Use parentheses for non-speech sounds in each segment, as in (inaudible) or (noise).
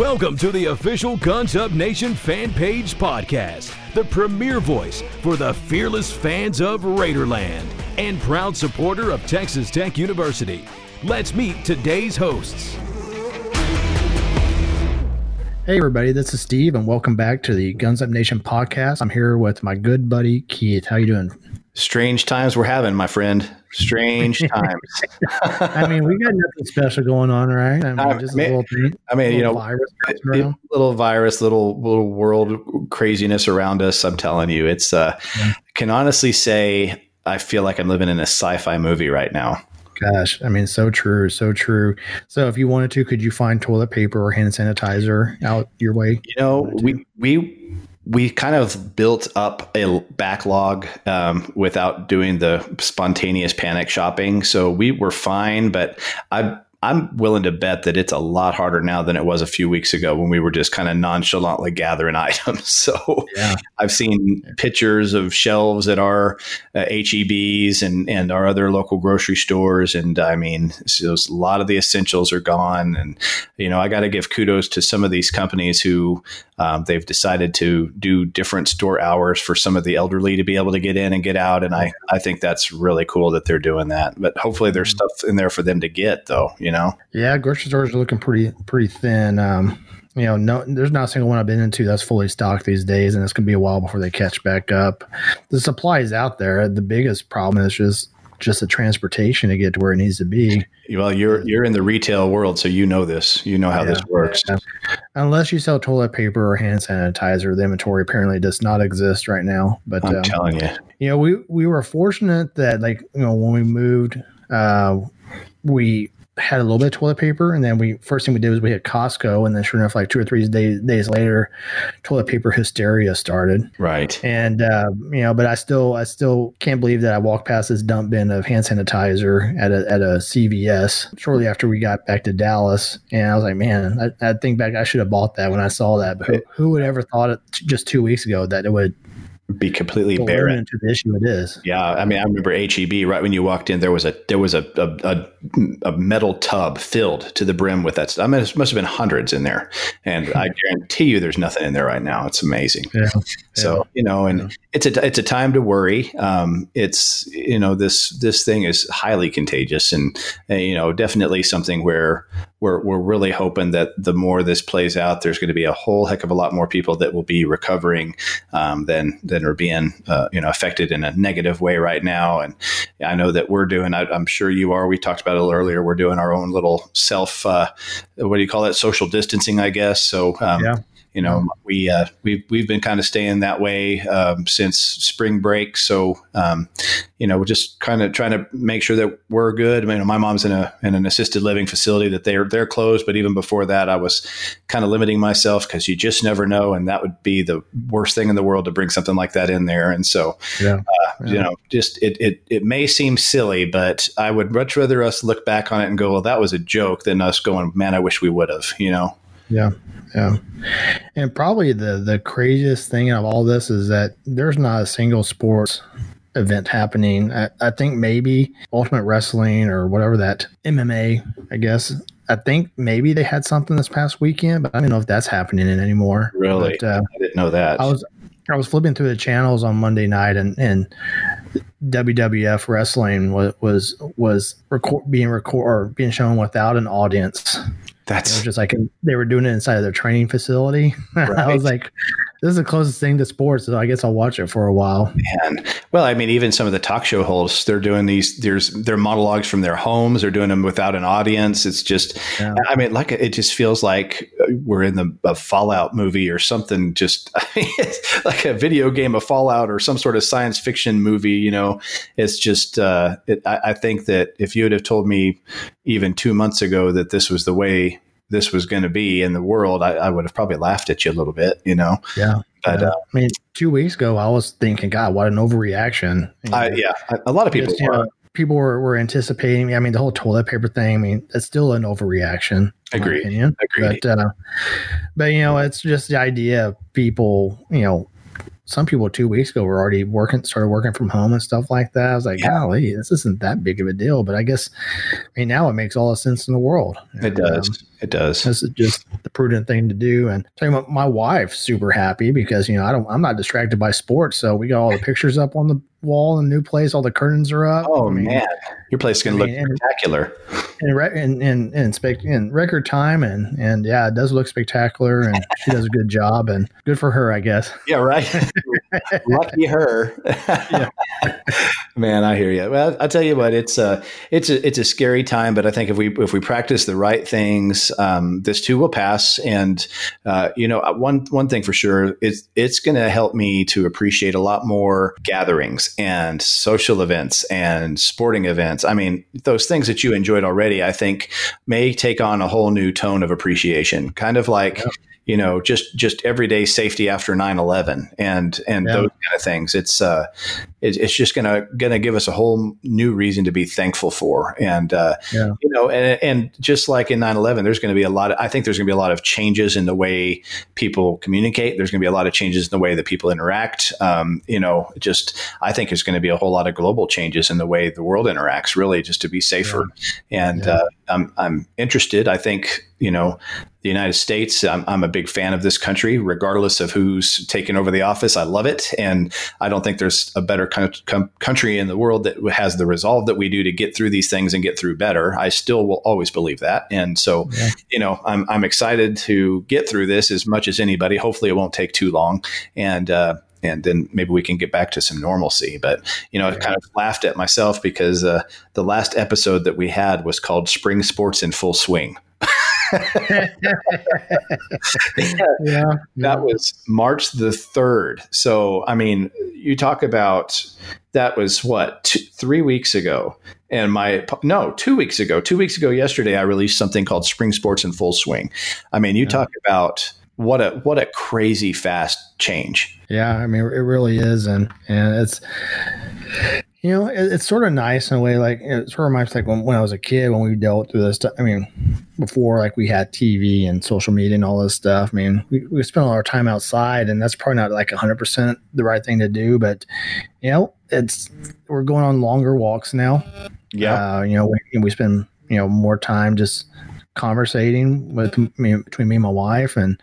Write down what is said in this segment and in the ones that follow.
Welcome to the official Guns Up Nation fan page podcast, the premier voice for the fearless fans of Raiderland and proud supporter of Texas Tech University. Let's meet today's hosts. Hey, everybody, this is Steve, and welcome back to the Guns Up Nation podcast. I'm here with my good buddy Keith. How you doing? Strange times we're having, my friend. Strange (laughs) times. I mean, we got nothing special going on, right? I mean, I just mean- a little thing. I mean, you know, virus it- little virus, little little world craziness around us. I'm telling you, it's. Uh, Yeah. Can honestly say I feel like I'm living in a sci-fi movie right now. Gosh, I mean, so true, so true. So, if you wanted to, could you find toilet paper or hand sanitizer out your way? You know, we we we kind of built up a backlog um, without doing the spontaneous panic shopping, so we were fine. But I. I'm willing to bet that it's a lot harder now than it was a few weeks ago when we were just kind of nonchalantly gathering (laughs) items. So Yeah, I've seen pictures of shelves at our uh, HEBs and, and our other local grocery stores. And I mean, so a lot of the essentials are gone. And, you know, I got to give kudos to some of these companies who um, they've decided to do different store hours for some of the elderly to be able to get in and get out. And I, I think that's really cool that they're doing that. But hopefully there's stuff in there for them to get, though, you know? yeah. Grocery stores are looking pretty, pretty thin. Um, you know, no, there's not a single one I've been into that's fully stocked these days, and it's gonna be a while before they catch back up. The supply is out there. The biggest problem is just just the transportation to get to where it needs to be. Well, you're you're in the retail world, so you know this. You know how this works. Yeah. Unless you sell toilet paper or hand sanitizer, the inventory apparently does not exist right now. But I'm um, telling you. you know, we we were fortunate that like you know when we moved, uh, we had a little bit of toilet paper, and then we first thing we did was we hit Costco, and then sure enough, like two or three days days later, toilet paper hysteria started. Right. And uh, you know, but I still I still can't believe that I walked past this dump bin of hand sanitizer at a at a CVS shortly after we got back to Dallas, and I was like, man, I, I think back I should have bought that when I saw that. But who, who would ever thought it just two weeks ago that it would Be completely barren. into the issue it is? Yeah, I mean, I remember HEB. Right when you walked in, there was a there was a a, a, metal tub filled to the brim with that. Stuff. I mean, it must have been hundreds in there, and I (laughs) guarantee you, there's nothing in there right now. It's amazing. Yeah. So you know, and Yeah. it's a it's a time to worry. Um, it's you know this this thing is highly contagious, and, and you know definitely something where we're we're really hoping that the more this plays out, there's going to be a whole heck of a lot more people that will be recovering um, than than are being uh, you know affected in a negative way right now. And I know that we're doing. I, I'm sure you are. We talked about it earlier. We're doing our own little self. Uh, what do you call it? Social distancing, I guess. So um, Yeah. You know we uh, we've we've been kind of staying that way um, since spring break. So um, you know we're just kind of trying to make sure that we're good. I mean, my mom's in a in an assisted living facility that they're they're closed, but even before that, I was kind of limiting myself because you just never know, and that would be the worst thing in the world to bring something like that in there. And so Yeah. you know, just it, it it may seem silly, but I would much rather us look back on it and go, well, that was a joke, than us going, man, I wish we would have. You know. Yeah, yeah, and probably the the craziest thing of all this is that there's not a single sports event happening. I, I think maybe Ultimate Wrestling or whatever that MMA, I guess. I think maybe they had something this past weekend, but I don't know if that's happening anymore. Really? But, uh, I didn't know that. I was I was flipping through the channels on Monday night, and and WWF wrestling was was was record, being record or being shown without an audience. It That's was just like they were doing it inside of their training facility. (laughs) I was like, this is the closest thing to sports, so I guess I'll watch it for a while. man. Well, I mean, even some of the talk show hosts, they're doing these. There's their monologues from their homes. They're doing them without an audience. It's just, Yeah. I mean, like it just feels like we're in the a Fallout movie or something. Just I mean, it's like a video game of Fallout or some sort of science fiction movie. You know, it's just. Uh, it, I, I think that if you would have told me even two months ago that this was the way this was going to be in the world, I, I would have probably laughed at you a little bit. You know, Yeah. but Yeah. uh, I mean, two weeks ago, I was thinking, God, what an overreaction. You I, yeah, a- lot of people. just, you know, people were, were anticipating. I mean, the whole toilet paper thing. I mean, it's still an overreaction. Agreed. Agreed. But uh, but you know, it's just the idea of people, you know, some people two weeks ago were already working, started working from home and stuff like that. I was like, yeah. golly, this isn't that big of a deal. But I guess, I mean, now it makes all the sense in the world. It does. Um, it does. This is just the prudent thing to do. And tell you what, my wife's super happy because you know I don't, I'm not distracted by sports, so we got all the pictures up on the wall in the new place. All the curtains are up. Oh I mean, man, your place is going to look spectacular. In, in, in, spec, in record time, and and yeah, it does look spectacular, and she does a good job, and good for her, I guess. Yeah, right. (laughs) Lucky her. (laughs) man, I hear you. Well, I'll tell you what, it's a it's a it's a scary time, but I think if we if we practice the right things, um, this too will pass. And uh, you know, one one thing for sure, it's it's going to help me to appreciate a lot more gatherings and social events and sporting events. I mean, those things that you enjoyed already, I think, may take on a whole new tone of appreciation. Kind of like. Yeah you know, just just everyday safety after 9-11 and and yeah. those kind of things. It's uh, it, it's just gonna gonna give us a whole new reason to be thankful for. And uh, yeah. you know, and, and just like in 9-11, there's going to be a lot. Of, I think there's going to be a lot of changes in the way people communicate. There's going to be a lot of changes in the way that people interact. Um, you know, just I think there's going to be a whole lot of global changes in the way the world interacts. Really, just to be safer. Yeah. And uh, I'm I'm interested. I think you know the United States. I'm, I'm, a big fan of this country, regardless of who's taken over the office. I love it, and I don't think there's a better com- com- country in the world that has the resolve that we do to get through these things and get through better. I still will always believe that, and so yeah. you know, I'm I'm excited to get through this as much as anybody. Hopefully, it won't take too long, and. Uh, and then maybe we can get back to some normalcy. But you know, I kind of laughed at myself because uh, the last episode that we had was called "Spring Sports in Full Swing." (laughs) yeah, that was March the 3rd. So, I mean, you talk about that was what, two, three weeks ago. And my, no, two weeks ago, two weeks ago yesterday, I released something called Spring Sports in Full Swing. I mean, you yeah. talk about what a what a crazy fast change. Yeah, I mean it really is, and and it's you know, it, it's sort of nice in a way. Like it sort of reminds like when, when I was a kid when we dealt through this. Stuff. I mean, before like we had TV and social media and all this stuff. I mean, we, we spent all our time outside, and that's probably not like hundred percent the right thing to do. But you know, it's we're going on longer walks now. Yeah, uh, you know, we, we spend you know more time just conversating with me between me and my wife and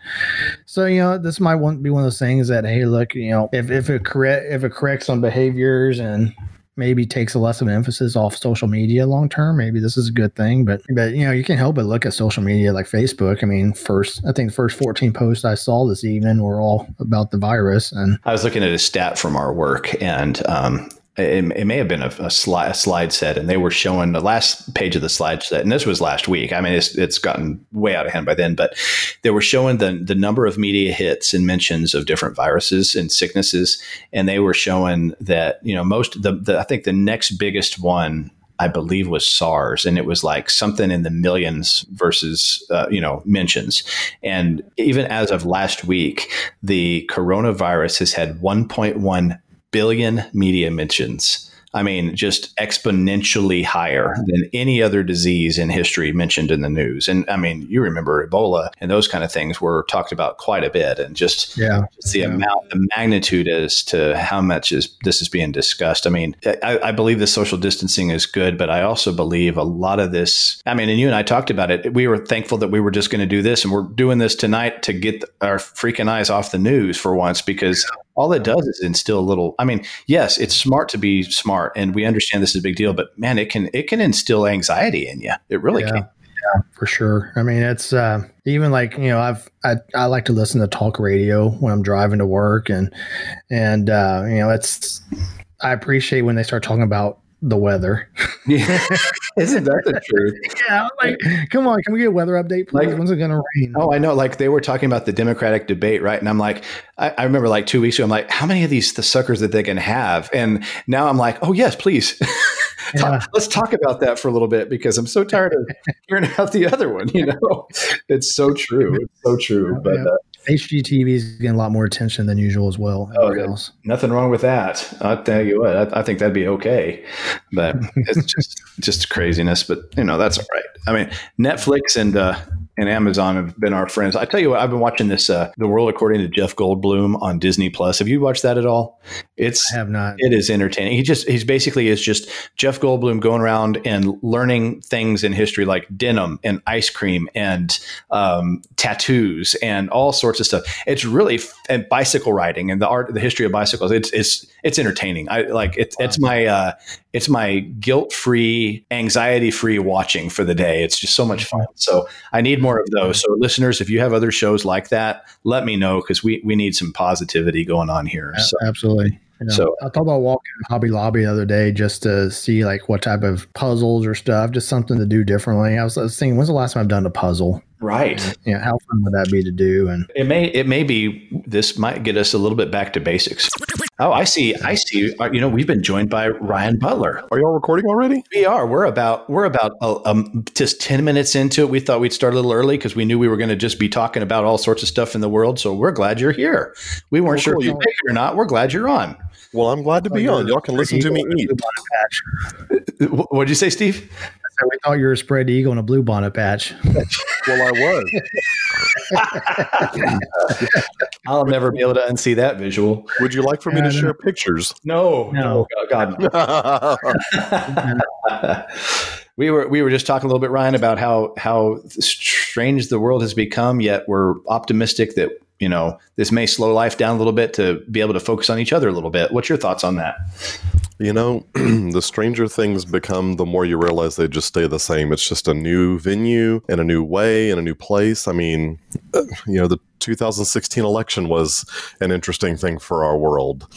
so you know this might want be one of those things that hey look you know if, if it correct if it corrects some behaviors and maybe takes a less of an emphasis off social media long term. Maybe this is a good thing, but but you know you can't help but look at social media like Facebook. I mean, first I think the first fourteen posts I saw this evening were all about the virus. And I was looking at a stat from our work, and um, it, it, may have been a, a, slide, a, slide, set, and they were showing the last page of the slide set, and this was last week. I mean, it's, it's gotten way out of hand by then, but they were showing the the number of media hits and mentions of different viruses and sicknesses, and they were showing that you know most the, the I think the next biggest one I believe was SARS, and it was like something in the millions versus uh, you know mentions. And even as of last week, the coronavirus has had 1.1 billion media mentions. I mean, just exponentially higher than any other disease in history mentioned in the news. And I mean, you remember Ebola and those kind of things were talked about quite a bit. And just, yeah, just the yeah. amount, the magnitude as to how much is this is being discussed. I mean, I, I believe the social distancing is good, but I also believe a lot of this. I mean, and you and I talked about it. We were thankful that we were just going to do this, and we're doing this tonight to get our freaking eyes off the news for once because all it does is instill a little i mean yes it's smart to be smart and we understand this is a big deal but man it can it can instill anxiety in you it really yeah. can yeah, for sure. I mean, it's uh, even like you know, I've I, I like to listen to talk radio when I'm driving to work, and and uh, you know, it's I appreciate when they start talking about the weather. Yeah. (laughs) (laughs) Isn't that the truth? (laughs) yeah. Like, come on, can we get a weather update, please? Like, When's it going to rain? Oh, I know. Like, they were talking about the Democratic debate, right? And I'm like, I, I remember like two weeks ago, I'm like, how many of these the suckers that they can have? And now I'm like, oh, yes, please. (laughs) Yeah. Let's talk about that for a little bit because I'm so tired of (laughs) hearing about the other one. You know, it's so true. It's so true. But uh, HGTV is getting a lot more attention than usual as well. Oh, nothing wrong with that. I'll tell you what, I, I think that'd be okay. But (laughs) it's just just craziness. But you know, that's all right. I mean, Netflix and uh, and Amazon have been our friends. I tell you what, I've been watching this uh, The World According to Jeff Goldblum on Disney Plus. Have you watched that at all? It's I have not. It is entertaining. He just he's basically is just Jeff Goldblum going around and learning things in history like denim and ice cream and um, tattoos and all sorts of stuff. It's really and bicycle riding and the art, the history of bicycles. It's it's it's entertaining. I like it, wow. it's my uh, it's my guilt free, anxiety free watching for the day. It's just so much fun. Mm-hmm. So I need more of those. So listeners, if you have other shows like that, let me know because we we need some positivity going on here. So. Absolutely. So I thought about walking Hobby Lobby the other day just to see like what type of puzzles or stuff, just something to do differently. I was, I was thinking, when's the last time I've done a puzzle? Right. Yeah. You know, how fun would that be to do? And it may it may be this might get us a little bit back to basics. Oh, I see. I see. Uh, you know, we've been joined by Ryan Butler. Are y'all recording already? We are. We're about we're about uh, um, just ten minutes into it. We thought we'd start a little early because we knew we were going to just be talking about all sorts of stuff in the world. So we're glad you're here. We weren't sure if you make it or not. We're glad you're on. Well, I'm glad to be on. Y'all can listen to me eat. What did you say, Steve? We thought you were a spread eagle in a blue bonnet patch. well, I was. (laughs) I'll never be able to unsee that visual. Would you like for me to share pictures? No, no, oh, God. (laughs) we were we were just talking a little bit, Ryan, about how how strange the world has become. Yet we're optimistic that you know this may slow life down a little bit to be able to focus on each other a little bit. What's your thoughts on that? You know, (clears throat) the stranger things become, the more you realize they just stay the same. It's just a new venue and a new way and a new place. I mean, uh, you know, the 2016 election was an interesting thing for our world.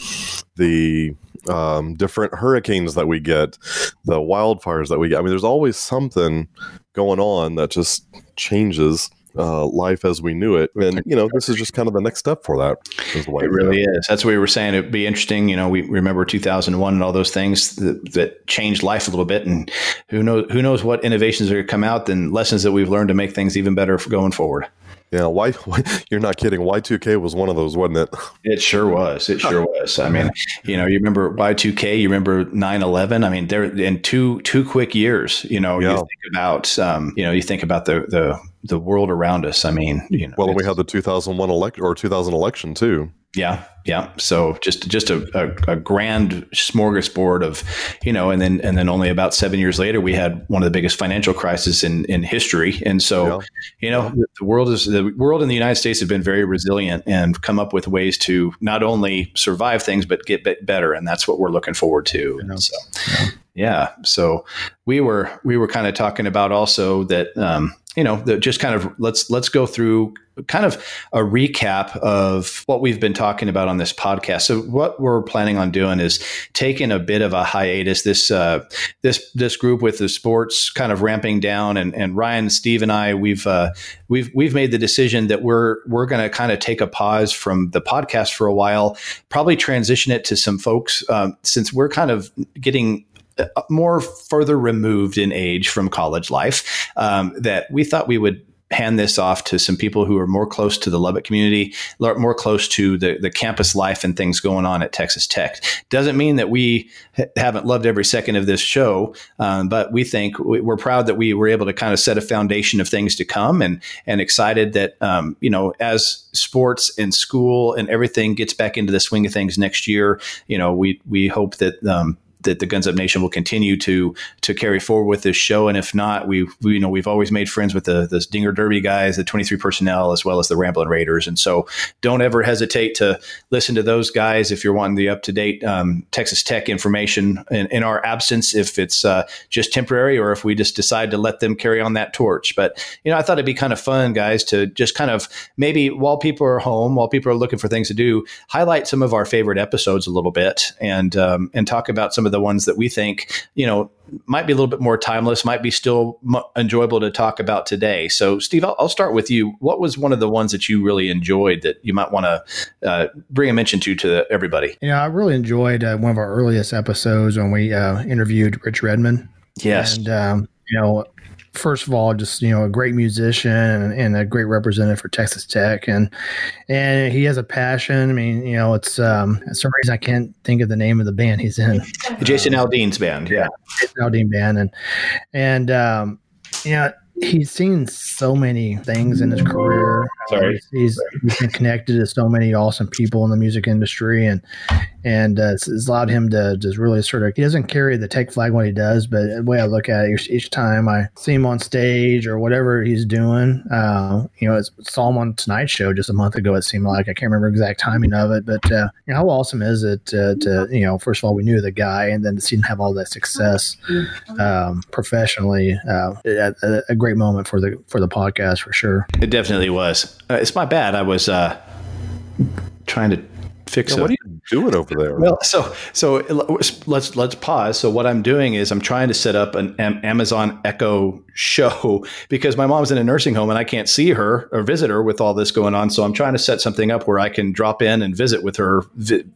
The um, different hurricanes that we get, the wildfires that we get. I mean, there's always something going on that just changes uh, life as we knew it. And, you know, this is just kind of the next step for that. Is it really is. That's what we were saying. It'd be interesting. You know, we remember 2001 and all those things that, that changed life a little bit. And who knows, who knows what innovations are going to come out and lessons that we've learned to make things even better going forward. Yeah, why, (laughs) why, You're not kidding. Y2K was one of those, wasn't it? It sure was. It sure was. I mean, you know, you remember Y2K. You remember 9/11. I mean, they're in two two quick years. You know, yeah. you think about, um, you know, you think about the the the world around us. I mean, you know, well, we had the 2001 election or 2000 election too. Yeah, yeah. So just just a, a, a, grand smorgasbord of, you know, and then and then only about seven years later, we had one of the biggest financial crises in in history. And so, yeah. you know, the world is the world in the United States have been very resilient and come up with ways to not only survive things but get better, and that's what we're looking forward to. So, yeah. Yeah. So we were we were kind of talking about also that. Um, you know, the, just kind of let's let's go through kind of a recap of what we've been talking about on this podcast. So what we're planning on doing is taking a bit of a hiatus. This uh, this this group with the sports kind of ramping down, and and Ryan, Steve, and I we've uh, we've we've made the decision that we're we're going to kind of take a pause from the podcast for a while, probably transition it to some folks um, since we're kind of getting more further removed in age from college life um, that we thought we would hand this off to some people who are more close to the Lubbock community, more close to the, the campus life and things going on at Texas Tech. Doesn't mean that we ha- haven't loved every second of this show, um, but we think we're proud that we were able to kind of set a foundation of things to come and, and excited that, um, you know, as sports and school and everything gets back into the swing of things next year, you know, we, we hope that, um, that the Guns Up Nation will continue to to carry forward with this show. And if not, we, we you know we've always made friends with the the Dinger Derby guys, the 23 personnel, as well as the Ramblin' Raiders. And so don't ever hesitate to listen to those guys if you're wanting the up to date um, Texas Tech information in, in our absence, if it's uh, just temporary or if we just decide to let them carry on that torch. But you know, I thought it'd be kind of fun, guys, to just kind of maybe while people are home, while people are looking for things to do, highlight some of our favorite episodes a little bit and um, and talk about some of the ones that we think, you know, might be a little bit more timeless, might be still m- enjoyable to talk about today. So, Steve, I'll, I'll, start with you. What was one of the ones that you really enjoyed that you might want to uh, bring a mention to to everybody? Yeah, I really enjoyed uh, one of our earliest episodes when we uh, interviewed Rich Redmond. Yes, and um, you know, first of all, just you know, a great musician and, and, a great representative for Texas Tech, and and he has a passion. I mean, you know, it's um, for some reason I can't think of the name of the band he's in. Jason Aldean's band, yeah, Jason Aldean band, and and um, you know, he's seen so many things in his career. Sorry. he's, he's been connected to so many awesome people in the music industry, and and uh, it's, it's allowed him to just really sort of. He doesn't carry the tech flag when he does, but the way I look at it, each, each time I see him on stage or whatever he's doing, uh, you know, it's, saw him on Tonight Show just a month ago. It seemed like I can't remember exact timing of it, but uh, you know, how awesome is it to, to you know, first of all, we knew the guy, and then to see him have all that success um, professionally, uh, a, a great moment for the for the podcast for sure. It definitely was. Uh, it's my bad. I was uh, trying to fix Yeah, a- what are you doing over there? Well, so so let's let's pause. So what I'm doing is I'm trying to set up an Amazon Echo show (laughs) because my mom's in a nursing home and I can't see her or visit her with all this going on. So I'm trying to set something up where I can drop in and visit with her,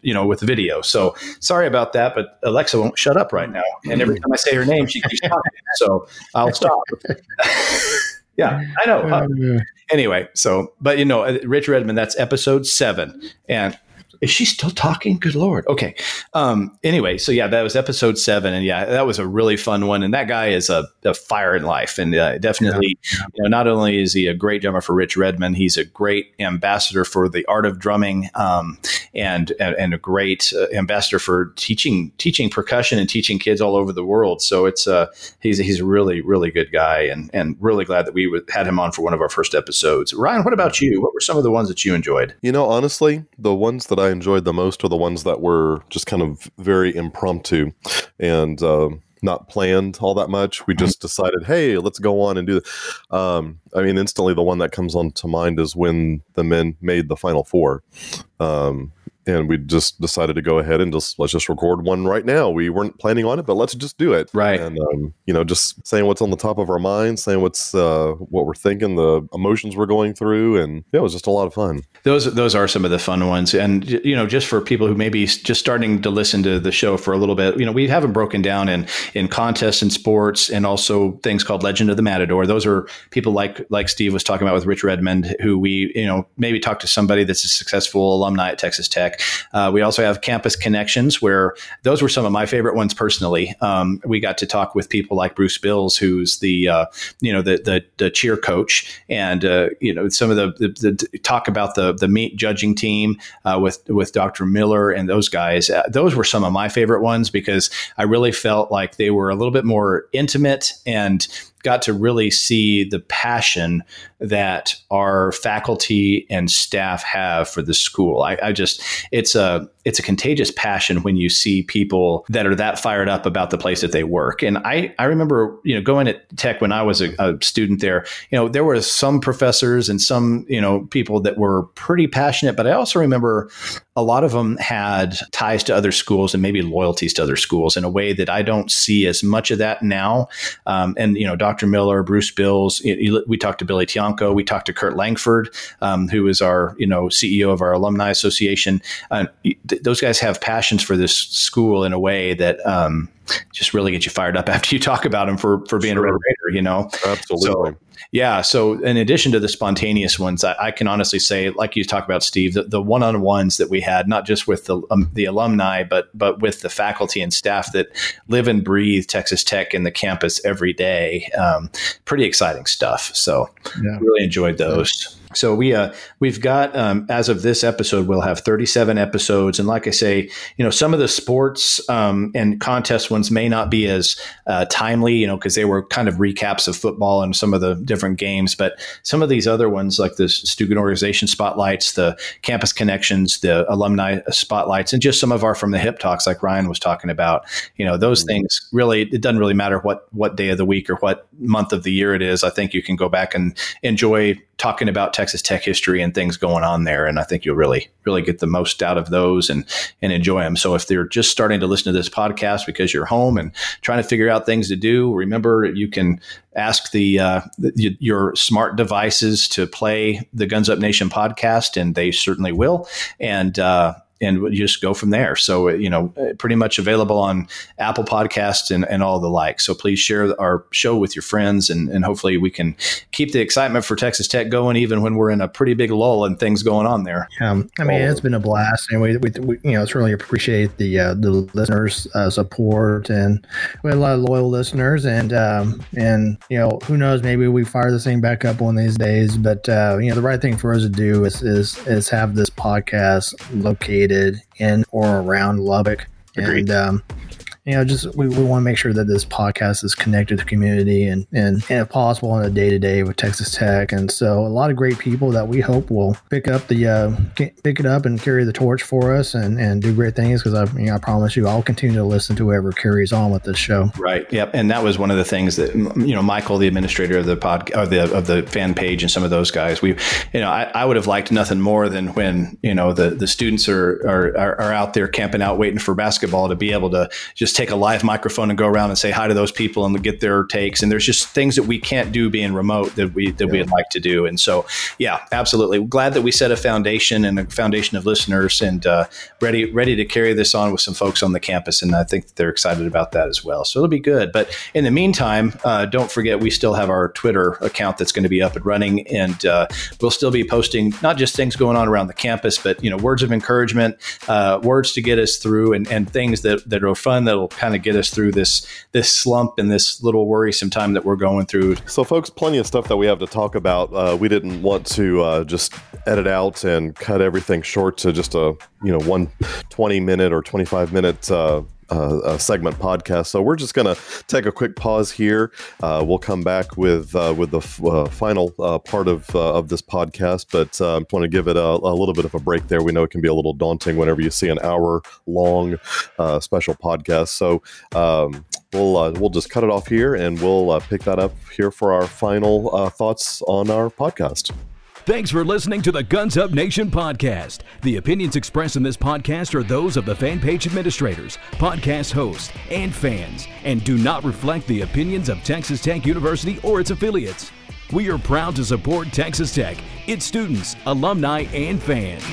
you know, with video. So sorry about that, but Alexa won't shut up right now. And every time I say her name, she keeps talking. So I'll stop. (laughs) yeah, I know. Uh, anyway, so but you know, uh, Rich Redmond, that's episode seven, and is she still talking? Good lord. Okay. Um. Anyway, so yeah, that was episode seven, and yeah, that was a really fun one. And that guy is a, a fire in life, and uh, definitely, you know, not only is he a great drummer for Rich Redmond, he's a great ambassador for the art of drumming, um, and and, and a great uh, ambassador for teaching teaching percussion and teaching kids all over the world. So it's uh he's he's a really really good guy, and and really glad that we had him on for one of our first episodes. Ryan, what about you? What were some of the ones that you enjoyed? You know, honestly, the ones that I enjoyed the most are the ones that were just kind of very impromptu and uh, not planned all that much. We just decided, hey, let's go on and do. Um, I mean, instantly, the one that comes on to mind is when the men made the final four. Um, and we just decided to go ahead and just let's just record one right now. We weren't planning on it, but let's just do it. Right. And um, you know, just saying what's on the top of our minds, saying what's uh, what we're thinking, the emotions we're going through, and yeah, it was just a lot of fun. Those those are some of the fun ones, and you know, just for people who may be just starting to listen to the show for a little bit, you know, we haven't broken down in in contests and sports, and also things called Legend of the Matador. Those are people like like Steve was talking about with Rich Redmond, who we you know maybe talk to somebody that's a successful alumni at Texas Tech. Uh, we also have Campus Connections, where those were some of my favorite ones personally. Um, we got to talk with people like Bruce Bills, who's the uh, you know the, the the cheer coach, and uh, you know some of the, the, the talk about the the meat judging team uh, with with Dr. Miller and those guys. Uh, those were some of my favorite ones because I really felt like they were a little bit more intimate and got to really see the passion that our faculty and staff have for the school. I, I, just it's a it's a contagious passion when you see people that are that fired up about the place that they work. And I I remember you know going at Tech when I was a, a student there. You know there were some professors and some you know people that were pretty passionate, but I also remember a lot of them had ties to other schools and maybe loyalties to other schools in a way that I don't see as much of that now. Um, and you know, Dr. Miller, Bruce Bills, we talked to Billy Tianco, we talked to Kurt Langford, um, who is our you know CEO of our alumni association. Uh, th- those guys have passions for this school in a way that. Um, just really get you fired up (laughs) after you talk about them for for being sure. a Red Raider, you know. Absolutely. So, yeah. So, in addition to the spontaneous ones, I, I can honestly say, like you talk about, Steve, the, the one-on-ones that we had, not just with the um, the alumni, but but with the faculty and staff that live and breathe Texas Tech and the campus every day. Um, pretty exciting stuff. So, yeah. really enjoyed those. So we uh, we've got um, as of this episode, we'll have 37 episodes, and like I say, you know, some of the sports um, and contest ones may not be as uh, timely, you know, because they were kind of recaps of football and some of the different games. But some of these other ones, like the student organization spotlights, the campus connections, the alumni spotlights, and just some of our from the hip talks, like Ryan was talking about, you know, those mm-hmm. things really it doesn't really matter what what day of the week or what month of the year it is. I think you can go back and enjoy talking about Texas Tech history and things going on there. And I think you'll really, really get the most out of those and, and enjoy them. So if they're just starting to listen to this podcast because you're home and trying to figure out things to do, remember you can ask the, uh, the your smart devices to play the Guns Up Nation podcast, and they certainly will. And uh, and we just go from there. So you know, pretty much available on Apple Podcasts and, and all the like. So please share our show with your friends, and, and hopefully we can keep the excitement for Texas Tech going, even when we're in a pretty big lull and things going on there. Um, I mean, it's been a blast, and we, we, we you know, it's really appreciate the uh, the listeners' uh, support, and we have a lot of loyal listeners, and um, and you know, who knows, maybe we fire this thing back up one of these days, but uh, you know, the right thing for us to do is is is have this podcast located in or around Lubbock. Agreed. And um, you know, just we, we want to make sure that this podcast is connected to the community and, and, and if possible on a day to day with Texas Tech. And so a lot of great people that we hope will pick up the uh, pick it up and carry the torch for us and, and do great things because I you know, I promise you I'll continue to listen to whoever carries on with this show. Right. Yep. And that was one of the things that you know Michael, the administrator of the pod of the of the fan page, and some of those guys. We, you know, I, I would have liked nothing more than when you know the the students are, are are out there camping out waiting for basketball to be able to just take a live microphone and go around and say hi to those people and get their takes. And there's just things that we can't do being remote that we that yeah. we'd like to do. And so, yeah, absolutely. Glad that we set a foundation and a foundation of listeners and uh, ready ready to carry this on with some folks on the campus. And I think they're excited about that as well. So it'll be good. But in the meantime, uh, don't forget we still have our Twitter account that's going to be up and running, and uh, we'll still be posting not just things going on around the campus, but you know words of encouragement, uh, words to get us through, and, and things that that are fun that'll kind of get us through this this slump and this little worrisome time that we're going through. So, folks, plenty of stuff that we have to talk about. Uh, we didn't want to uh, just edit out and cut everything short to just a you know one 20 minute or 25 minute uh, uh, segment podcast. So we're just going to take a quick pause here. Uh, we'll come back with uh, with the f- uh, final uh, part of of this podcast, but I want to give it a, a, little bit of a break there. We know it can be a little daunting whenever you see an hour long special podcast. So um, we'll we'll just cut it off here, and we'll pick that up here for our final thoughts on our podcast. Thanks for listening to the Guns Up Nation podcast. The opinions expressed in this podcast are those of the fan page administrators, podcast hosts, and fans, and do not reflect the opinions of Texas Tech University or its affiliates. We are proud to support Texas Tech, its students, alumni, and fans.